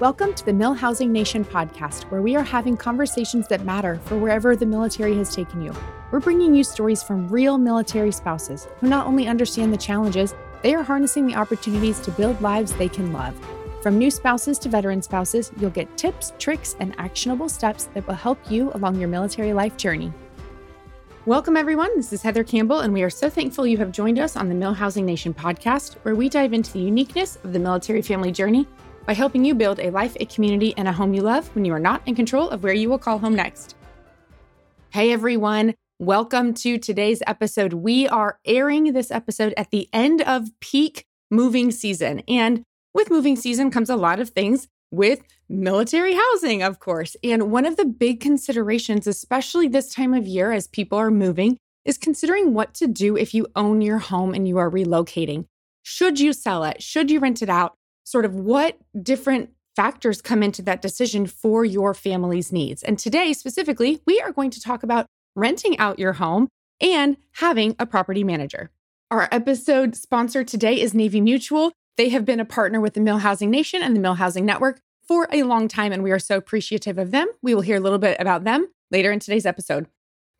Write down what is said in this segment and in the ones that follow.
Welcome to the MilHousing Nation podcast, where we are having conversations that matter for wherever the military has taken you. We're bringing you stories from real military spouses who not only understand the challenges, they are harnessing the opportunities to build lives they can love. From new spouses to veteran spouses, you'll get tips, tricks, and actionable steps that will help you along your military life journey. Welcome, everyone. This is Heather Campbell, and we are so thankful you have joined us on the MilHousing Nation podcast, where we dive into the uniqueness of the military family journey by helping you build a life, a community, and a home you love when you are not in control of where you will call home next. Hey, everyone. Welcome to today's episode. We are airing this episode at the end of peak moving season. And with moving season comes a lot of things with military housing, of course. And one of the big considerations, especially this time of year as people are moving, is considering what to do if you own your home and you are relocating. Should you sell it? Should you rent it out? Sort of what different factors come into that decision for your family's needs. And today, specifically, we are going to talk about renting out your home and having a property manager. Our episode sponsor today is Navy Mutual. They have been a partner with the MilHousing Nation and the MilHousing Network for a long time, and we are so appreciative of them. We will hear a little bit about them later in today's episode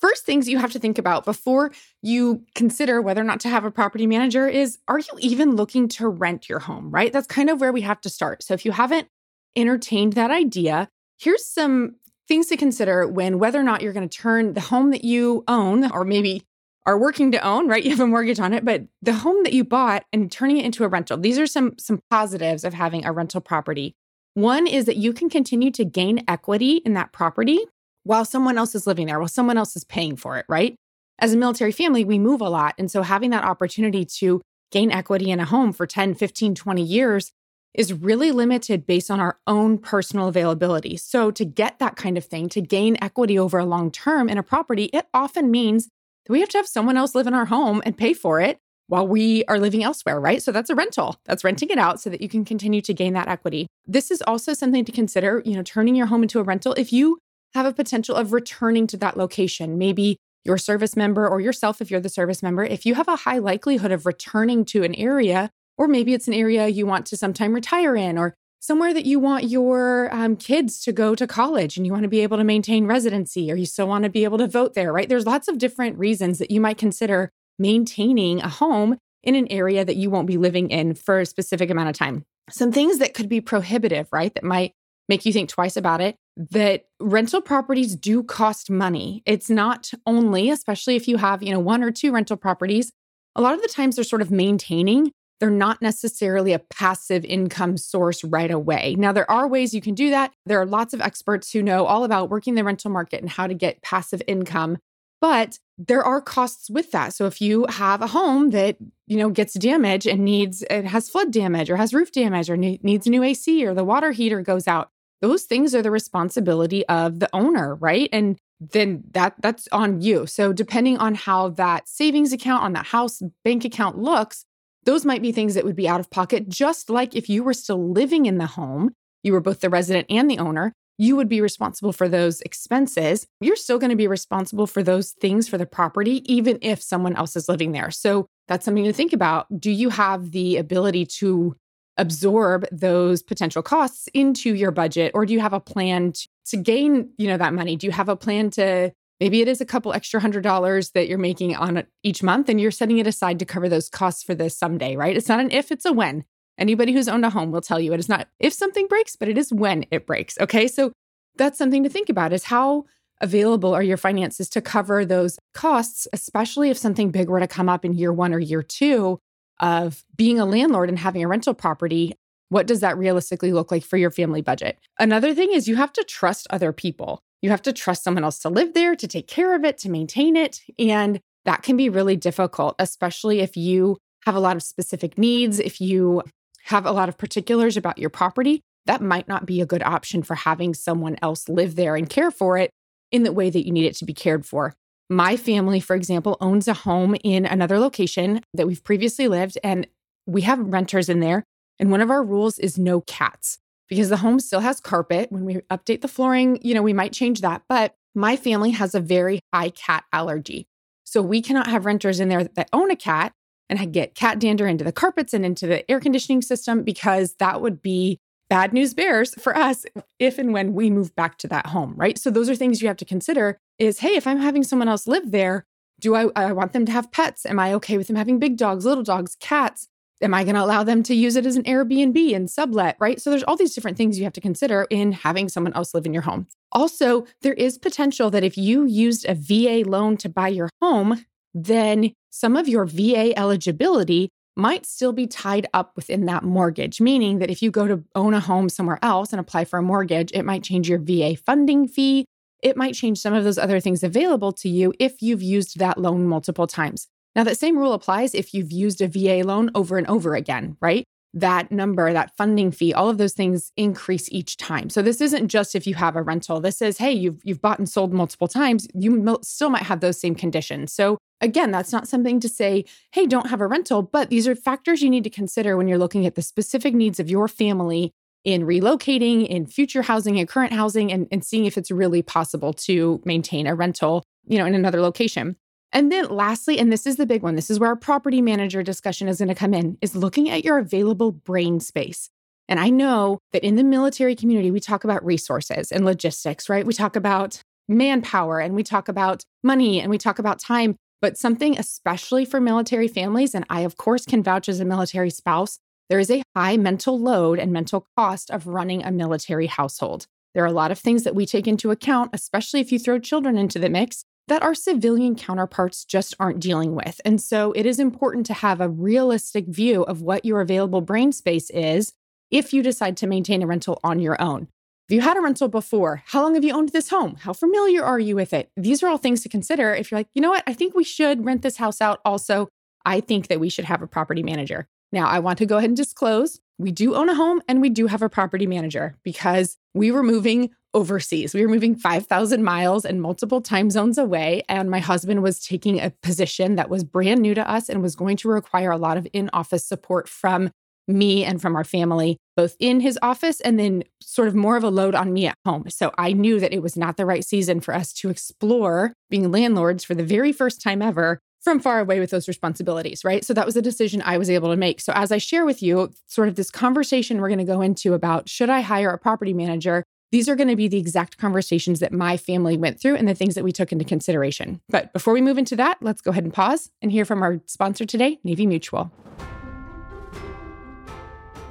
first things you have to think about before you consider whether or not to have a property manager is are you even looking to rent your home, right? That's kind of where we have to start. So if you haven't entertained that idea, here's some things to consider when whether or not you're going to turn the home that you own or maybe are working to own, right? You have a mortgage on it, but the home that you bought and turning it into a rental. These are some some positives of having a rental property. One is that you can continue to gain equity in that property while someone else is living there, while someone else is paying for it, right? As a military family, we move a lot. And so having that opportunity to gain equity in a home for 10, 15, 20 years is really limited based on our own personal availability. So to get that kind of thing, to gain equity over a long term in a property, it often means that we have to have someone else live in our home and pay for it while we are living elsewhere, right? So that's a rental. That's renting it out so that you can continue to gain that equity. This is also something to consider, you know, turning your home into a rental. If you have a potential of returning to that location. Maybe your service member or yourself, if you're the service member, if you have a high likelihood of returning to an area, or maybe it's an area you want to sometime retire in, or somewhere that you want your um, kids to go to college and you want to be able to maintain residency, or you still want to be able to vote there, right? There's lots of different reasons that you might consider maintaining a home in an area that you won't be living in for a specific amount of time. Some things that could be prohibitive, right? That might make you think twice about it that rental properties do cost money. It's not only, especially if you have, you know, one or two rental properties, a lot of the times they're sort of maintaining. They're not necessarily a passive income source right away. Now, there are ways you can do that. There are lots of experts who know all about working the rental market and how to get passive income, but there are costs with that. So if you have a home that, you know, gets damaged and needs it has flood damage or has roof damage or needs new AC or the water heater goes out, those things are the responsibility of the owner, right? And then that that's on you. So depending on how that savings account on that house bank account looks, those might be things that would be out of pocket just like if you were still living in the home, you were both the resident and the owner, you would be responsible for those expenses. You're still going to be responsible for those things for the property even if someone else is living there. So that's something to think about. Do you have the ability to absorb those potential costs into your budget? Or do you have a plan to, gain you know that money? Do you have a plan to maybe it is a couple extra hundred dollars that you're making on each month and you're setting it aside to cover those costs for this someday right? It's not an if it's a when. Anybody who's owned a home will tell you it is not if something breaks but it is when it breaks okay? So that's something to think about is how available are your finances to cover those costs especially if something big were to come up in year 1 or year 2 of being a landlord and having a rental property, what does that realistically look like for your family budget? Another thing is you have to trust other people. You have to trust someone else to live there, to take care of it, to maintain it. And that can be really difficult, especially if you have a lot of specific needs, if you have a lot of particulars about your property. That might not be a good option for having someone else live there and care for it in the way that you need it to be cared for. My family, for example, owns a home in another location that we've previously lived, and we have renters in there. And one of our rules is no cats because the home still has carpet. When we update the flooring, you know, we might change that. But my family has a very high cat allergy. So we cannot have renters in there that own a cat and get cat dander into the carpets and into the air conditioning system because that would be bad news bears for us if and when we move back to that home, right? So those are things you have to consider is hey, if I'm having someone else live there, do I, I want them to have pets? Am I okay with them having big dogs, little dogs, cats? Am I going to allow them to use it as an Airbnb and sublet, right? So there's all these different things you have to consider in having someone else live in your home. Also, there is potential that if you used a VA loan to buy your home, then some of your VA eligibility might still be tied up within that mortgage, meaning that if you go to own a home somewhere else and apply for a mortgage, it might change your VA funding fee. It might change some of those other things available to you if you've used that loan multiple times. Now, that same rule applies if you've used a VA loan over and over again, right? That number, that funding fee, all of those things increase each time. So this isn't just if you have a rental. This is, hey, you've you've bought and sold multiple times, you still might have those same conditions. So again, that's not something to say, hey, don't have a rental, but these are factors you need to consider when you're looking at the specific needs of your family in relocating, in future housing and current housing, and, and seeing if it's really possible to maintain a rental, you know, in another location. And then lastly, and this is the big one, this is where our property manager discussion is going to come in, is looking at your available brain space. And I know that in the military community, we talk about resources and logistics, right? We talk about manpower and we talk about money and we talk about time. But something especially for military families, and I, of course, can vouch as a military spouse, there is a high mental load and mental cost of running a military household. There are a lot of things that we take into account, especially if you throw children into the mix, that our civilian counterparts just aren't dealing with. And so it is important to have a realistic view of what your available brain space is if you decide to maintain a rental on your own. If you had a rental before, how long have you owned this home? How familiar are you with it? These are all things to consider if you're like, you know what, I think we should rent this house out. Also, I think that we should have a property manager. Now, I want to go ahead and disclose we do own a home and we do have a property manager because we were moving overseas. We were moving 5,000 miles and multiple time zones away. And my husband was taking a position that was brand new to us and was going to require a lot of in office support from me and from our family, both in his office and then sort of more of a load on me at home. So I knew that it was not the right season for us to explore being landlords for the very first time ever from far away with those responsibilities, right? So that was a decision I was able to make. So as I share with you, sort of this conversation we're going to go into about should I hire a property manager? These are going to be the exact conversations that my family went through and the things that we took into consideration. But before we move into that, let's go ahead and pause and hear from our sponsor today, Navy Mutual.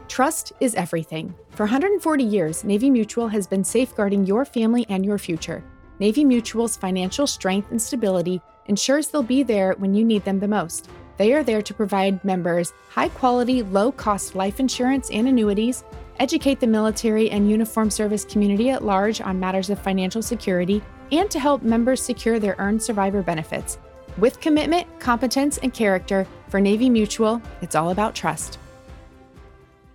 Trust is everything. For 140 years, Navy Mutual has been safeguarding your family and your future. Navy Mutual's financial strength and stability ensures they'll be there when you need them the most. They are there to provide members high quality, low cost life insurance and annuities, educate the military and uniform service community at large on matters of financial security, and to help members secure their earned survivor benefits. With commitment, competence, and character, for Navy Mutual, it's all about trust.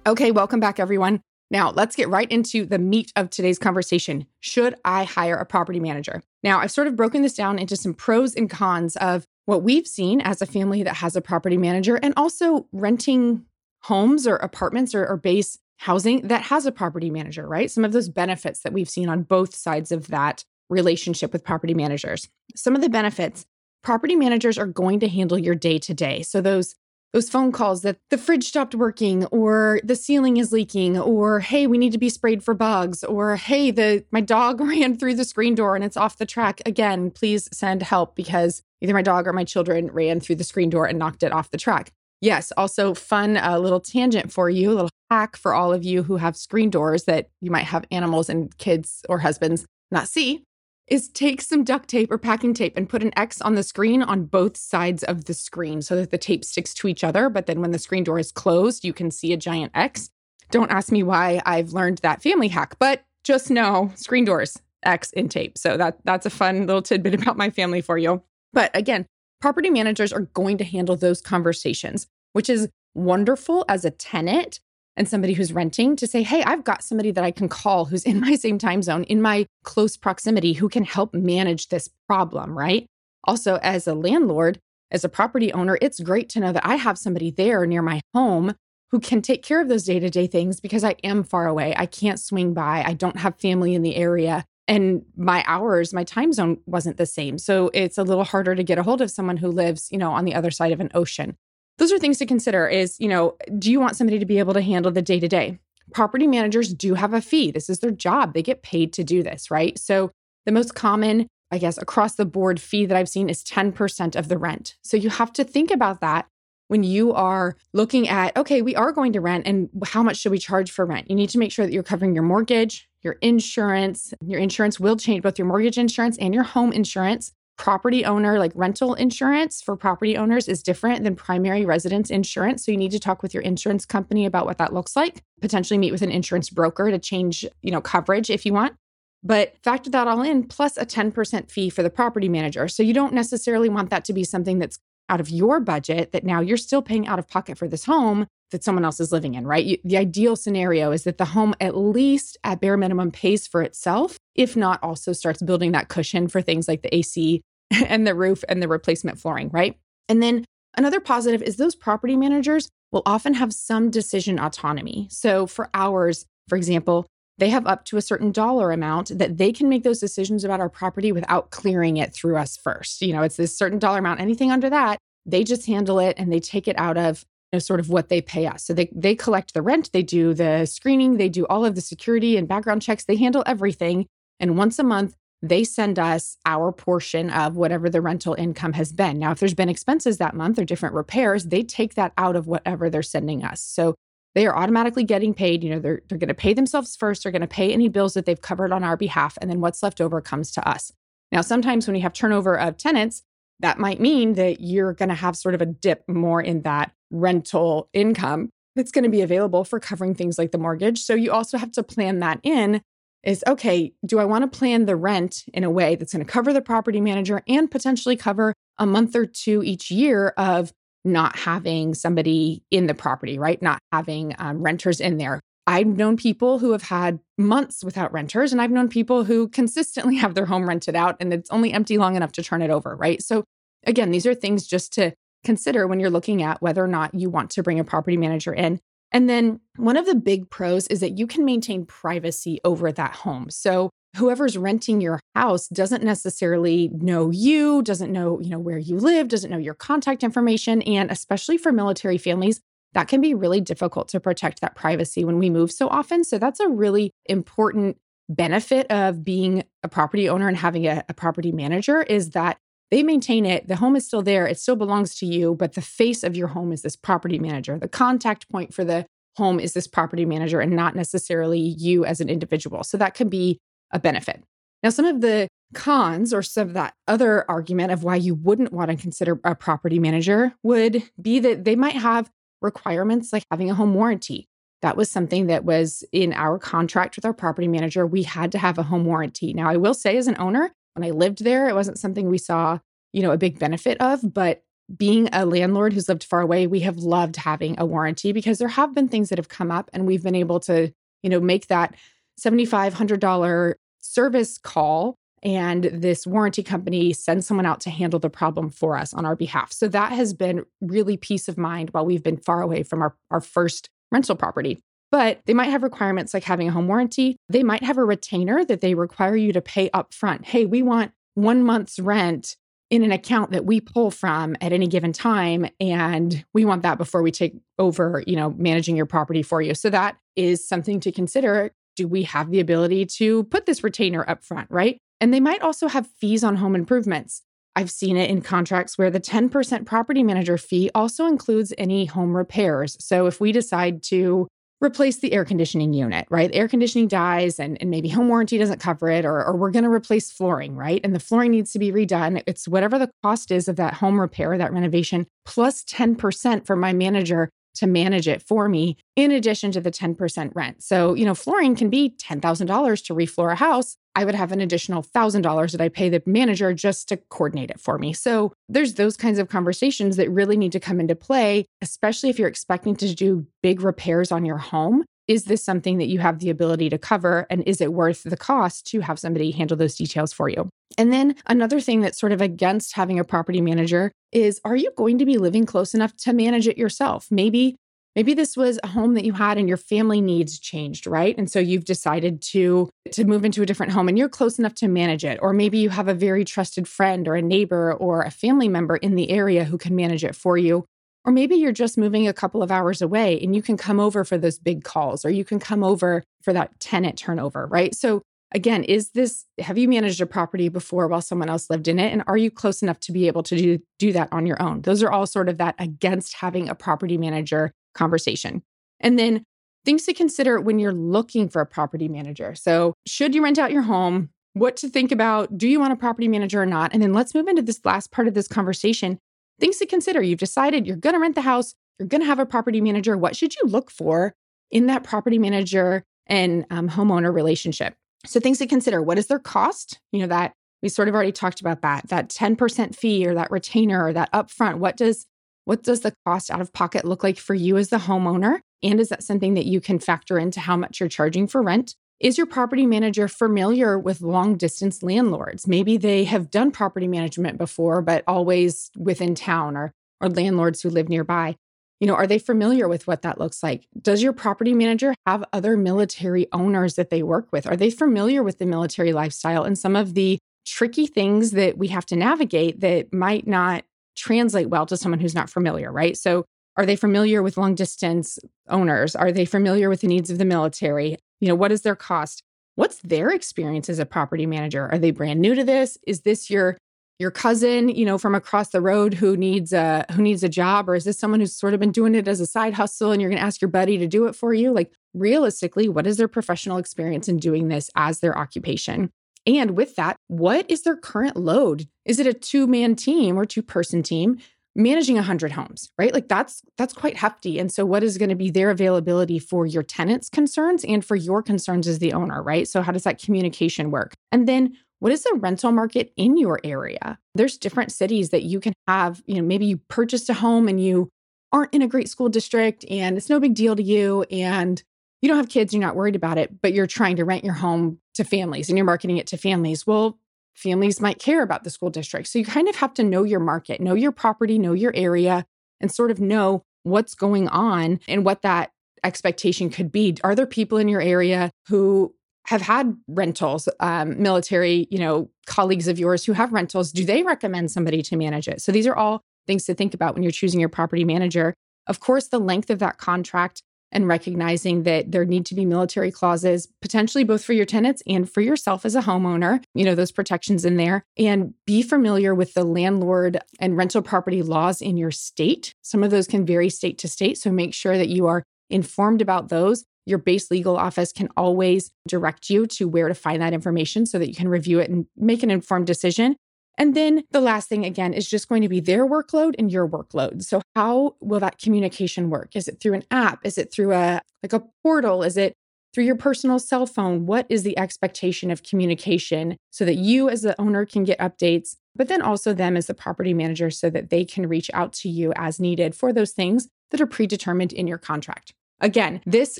Okay, welcome back, everyone. Now, let's get right into the meat of today's conversation. Should I hire a property manager? Now, I've sort of broken this down into some pros and cons of what we've seen as a family that has a property manager and also renting homes or apartments or, or base housing that has a property manager, right? Some of those benefits that we've seen on both sides of that relationship with property managers. Some of the benefits property managers are going to handle your day to day. So, those those phone calls that the fridge stopped working or the ceiling is leaking or hey we need to be sprayed for bugs or hey the my dog ran through the screen door and it's off the track. Again please send help because either my dog or my children ran through the screen door and knocked it off the track. Yes also fun a uh, little tangent for you a little hack for all of you who have screen doors that you might have animals and kids or husbands not see is take some duct tape or packing tape and put an X on the screen on both sides of the screen so that the tape sticks to each other. But then when the screen door is closed, you can see a giant X. Don't ask me why I've learned that family hack, but just know screen doors, X in tape. So that that's a fun little tidbit about my family for you. But again, property managers are going to handle those conversations, which is wonderful as a tenant and somebody who's renting to say, hey, I've got somebody that I can call who's in my same time zone, in my close proximity, who can help manage this problem, right? Also, as a landlord, as a property owner, it's great to know that I have somebody there near my home who can take care of those day to day things because I am far away. I can't swing by. I don't have family in the area. And my hours, my time zone wasn't the same. So it's a little harder to get a hold of someone who lives, you know, on the other side of an ocean those are things to consider is, you know, do you want somebody to be able to handle the day to day? property managers do have a fee. This is their job. They get paid to do this, right? So the most common, I guess, across the board fee that I've seen is 10% of the rent. So you have to think about that when you are looking at, okay, we are going to rent and how much should we charge for rent? You need to make sure that you're covering your mortgage, your insurance. Your insurance will change both your mortgage insurance and your home insurance. Property owner, like rental insurance for property owners, is different than primary residence insurance. So you need to talk with your insurance company about what that looks like. Potentially meet with an insurance broker to change, you know, coverage if you want. But factor that all in plus a 10% fee for the property manager. So you don't necessarily want that to be something that's out of your budget that now you're still paying out of pocket for this home that someone else is living in, right? You, the ideal scenario is that the home, at least at bare minimum, pays for itself, if not also starts building that cushion for things like the AC and the roof and the replacement flooring, right? And then another positive is those property managers will often have some decision autonomy. So for ours, for example, they have up to a certain dollar amount that they can make those decisions about our property without clearing it through us first. You know, it's this certain dollar amount. Anything under that, they just handle it and they take it out of sort of what they pay us. So they they collect the rent, they do the screening, they do all of the security and background checks, they handle everything. And once a month, they send us our portion of whatever the rental income has been. Now, if there's been expenses that month or different repairs, they take that out of whatever they're sending us. So they are automatically getting paid. You know, they're, they're going to pay themselves first. They're going to pay any bills that they've covered on our behalf. And then what's left over comes to us. Now, sometimes when you have turnover of tenants, that might mean that you're going to have sort of a dip more in that rental income that's going to be available for covering things like the mortgage. So you also have to plan that in is okay, do I want to plan the rent in a way that's going to cover the property manager and potentially cover a month or two each year of not having somebody in the property, right? Not having um, renters in there. I've known people who have had months without renters, and I've known people who consistently have their home rented out and it's only empty long enough to turn it over, right? So, again, these are things just to consider when you're looking at whether or not you want to bring a property manager in. And then one of the big pros is that you can maintain privacy over that home. So, whoever's renting your house doesn't necessarily know you, doesn't know, you know, where you live, doesn't know your contact information, and especially for military families, that can be really difficult to protect that privacy when we move so often. So that's a really important benefit of being a property owner and having a, a property manager is that they maintain it. The home is still there. It still belongs to you, but the face of your home is this property manager. The contact point for the home is this property manager and not necessarily you as an individual. So that can be a benefit. Now, some of the cons or some of that other argument of why you wouldn't want to consider a property manager would be that they might have requirements like having a home warranty. That was something that was in our contract with our property manager. We had to have a home warranty. Now, I will say, as an owner, when I lived there, it wasn't something we saw, you know, a big benefit of. But being a landlord who's lived far away, we have loved having a warranty because there have been things that have come up and we've been able to, you know, make that $7,500 service call and this warranty company sends someone out to handle the problem for us on our behalf. So that has been really peace of mind while we've been far away from our, our first rental property. But they might have requirements like having a home warranty. They might have a retainer that they require you to pay upfront. Hey, we want one month's rent in an account that we pull from at any given time and we want that before we take over you know managing your property for you so that is something to consider do we have the ability to put this retainer up front, right? And they might also have fees on home improvements. I've seen it in contracts where the 10% property manager fee also includes any home repairs. So if we decide to replace the air conditioning unit, right? Air conditioning dies and, and maybe home warranty doesn't cover it, or, or we're going to replace flooring, right? And the flooring needs to be redone. It's whatever the cost is of that home repair, that renovation, plus 10% for my manager to manage it for me, in addition to the 10% rent. So, you know, flooring can be $10,000 to refloor a house. I would have an additional $1,000 that I pay the manager just to coordinate it for me. So, there's those kinds of conversations that really need to come into play, especially if you're expecting to do big repairs on your home. Is this something that you have the ability to cover? And is it worth the cost to have somebody handle those details for you? And then another thing that's sort of against having a property manager is are you going to be living close enough to manage it yourself? Maybe maybe this was a home that you had and your family needs changed, right? And so you've decided to to move into a different home and you're close enough to manage it or maybe you have a very trusted friend or a neighbor or a family member in the area who can manage it for you. Or maybe you're just moving a couple of hours away and you can come over for those big calls or you can come over for that tenant turnover, right? So, again, is this, have you managed a property before while someone else lived in it? And are you close enough to be able to do, do that on your own? Those are all sort of that against having a property manager conversation. And then things to consider when you're looking for a property manager. So, should you rent out your home? What to think about? Do you want a property manager or not? And then let's move into this last part of this conversation. Things to consider. You've decided you're going to rent the house, you're going to have a property manager. What should you look for in that property manager and um, homeowner relationship? So, things to consider what is their cost? You know, that we sort of already talked about that, that 10% fee or that retainer or that upfront. What does what does the cost out of pocket look like for you as the homeowner? And is that something that you can factor into how much you're charging for rent? Is your property manager familiar with long distance landlords? Maybe they have done property management before, but always within town or, or landlords who live nearby. You know, are they familiar with what that looks like? Does your property manager have other military owners that they work with? Are they familiar with the military lifestyle and some of the tricky things that we have to navigate that might not translate well to someone who's not familiar, right? So, are they familiar with long distance owners? Are they familiar with the needs of the military? You know, what is their cost? What's their experience as a property manager? Are they brand new to this? Is this your your cousin, you know, from across the road who needs a who needs a job or is this someone who's sort of been doing it as a side hustle and you're going to ask your buddy to do it for you? Like realistically, what is their professional experience in doing this as their occupation? And with that, what is their current load? Is it a two-man team or two-person team managing 100 homes, right? Like that's that's quite hefty. And so what is going to be their availability for your tenants' concerns and for your concerns as the owner, right? So how does that communication work? And then what is the rental market in your area? There's different cities that you can have, you know, maybe you purchased a home and you aren't in a great school district and it's no big deal to you and you don't have kids, you're not worried about it, but you're trying to rent your home to families and you're marketing it to families. Well, families might care about the school district. So you kind of have to know your market, know your property, know your area, and sort of know what's going on and what that expectation could be. Are there people in your area who have had rentals, um, military, you know, colleagues of yours who have rentals? Do they recommend somebody to manage it? So these are all things to think about when you're choosing your property manager. Of course, the length of that contract and recognizing that there need to be military clauses, potentially both for your tenants and for yourself as a homeowner, you know, those protections in there, and be familiar with the landlord and rental property laws in your state. Some of those can vary state to state. So make sure that you are informed about those. Your base legal office can always direct you to where to find that information so that you can review it and make an informed decision. And then the last thing, again, is just going to be their workload and your workload. So, how will that communication work? Is it through an app? Is it through a like a portal? Is it through your personal cell phone? What is the expectation of communication so that you, as the owner, can get updates, but then also them as the property manager so that they can reach out to you as needed for those things that are predetermined in your contract. Again, this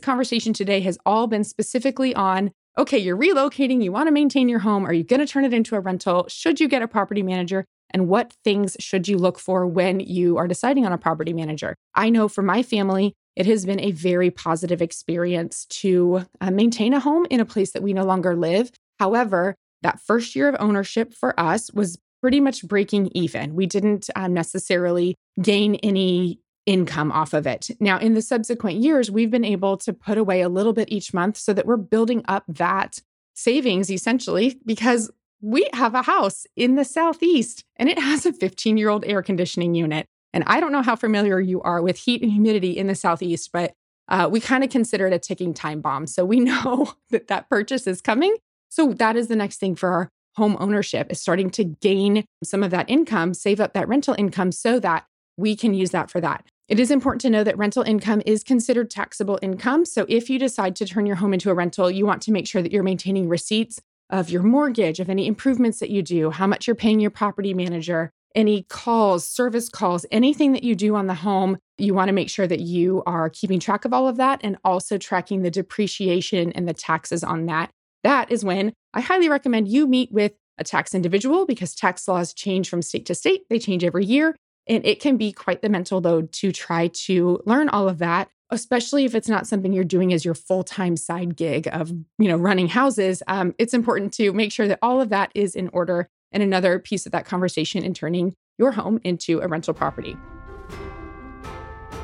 conversation today has all been specifically on okay, you're relocating, you want to maintain your home. Are you going to turn it into a rental? Should you get a property manager? And what things should you look for when you are deciding on a property manager? I know for my family, it has been a very positive experience to uh, maintain a home in a place that we no longer live. However, that first year of ownership for us was pretty much breaking even. We didn't um, necessarily gain any income off of it. Now, in the subsequent years, we've been able to put away a little bit each month so that we're building up that savings essentially because we have a house in the Southeast and it has a 15 year old air conditioning unit. And I don't know how familiar you are with heat and humidity in the Southeast, but uh, we kind of consider it a ticking time bomb. So we know that that purchase is coming. So that is the next thing for our home ownership is starting to gain some of that income, save up that rental income so that we can use that for that. It is important to know that rental income is considered taxable income. So if you decide to turn your home into a rental, you want to make sure that you're maintaining receipts of your mortgage, of any improvements that you do, how much you're paying your property manager, any calls, service calls, anything that you do on the home. You want to make sure that you are keeping track of all of that and also tracking the depreciation and the taxes on that. That is when I highly recommend you meet with a tax individual because tax laws change from state to state. They change every year. And it can be quite the mental load to try to learn all of that, especially if it's not something you're doing as your full-time side gig of, you know, running houses. Um, it's important to make sure that all of that is in order. And another piece of that conversation in turning your home into a rental property.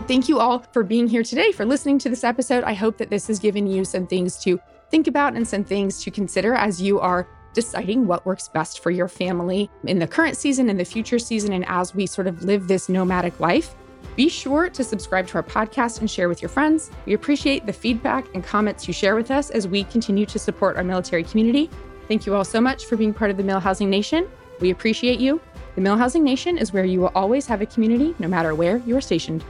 Thank you all for being here today, for listening to this episode. I hope that this has given you some things to think about and some things to consider as you are deciding what works best for your family in the current season and the future season, and as we sort of live this nomadic life. Be sure to subscribe to our podcast and share with your friends. We appreciate the feedback and comments you share with us as we continue to support our military community. Thank you all so much for being part of the MilHousing Nation. We appreciate you. The MilHousing Nation is where you will always have a community, no matter where you are stationed.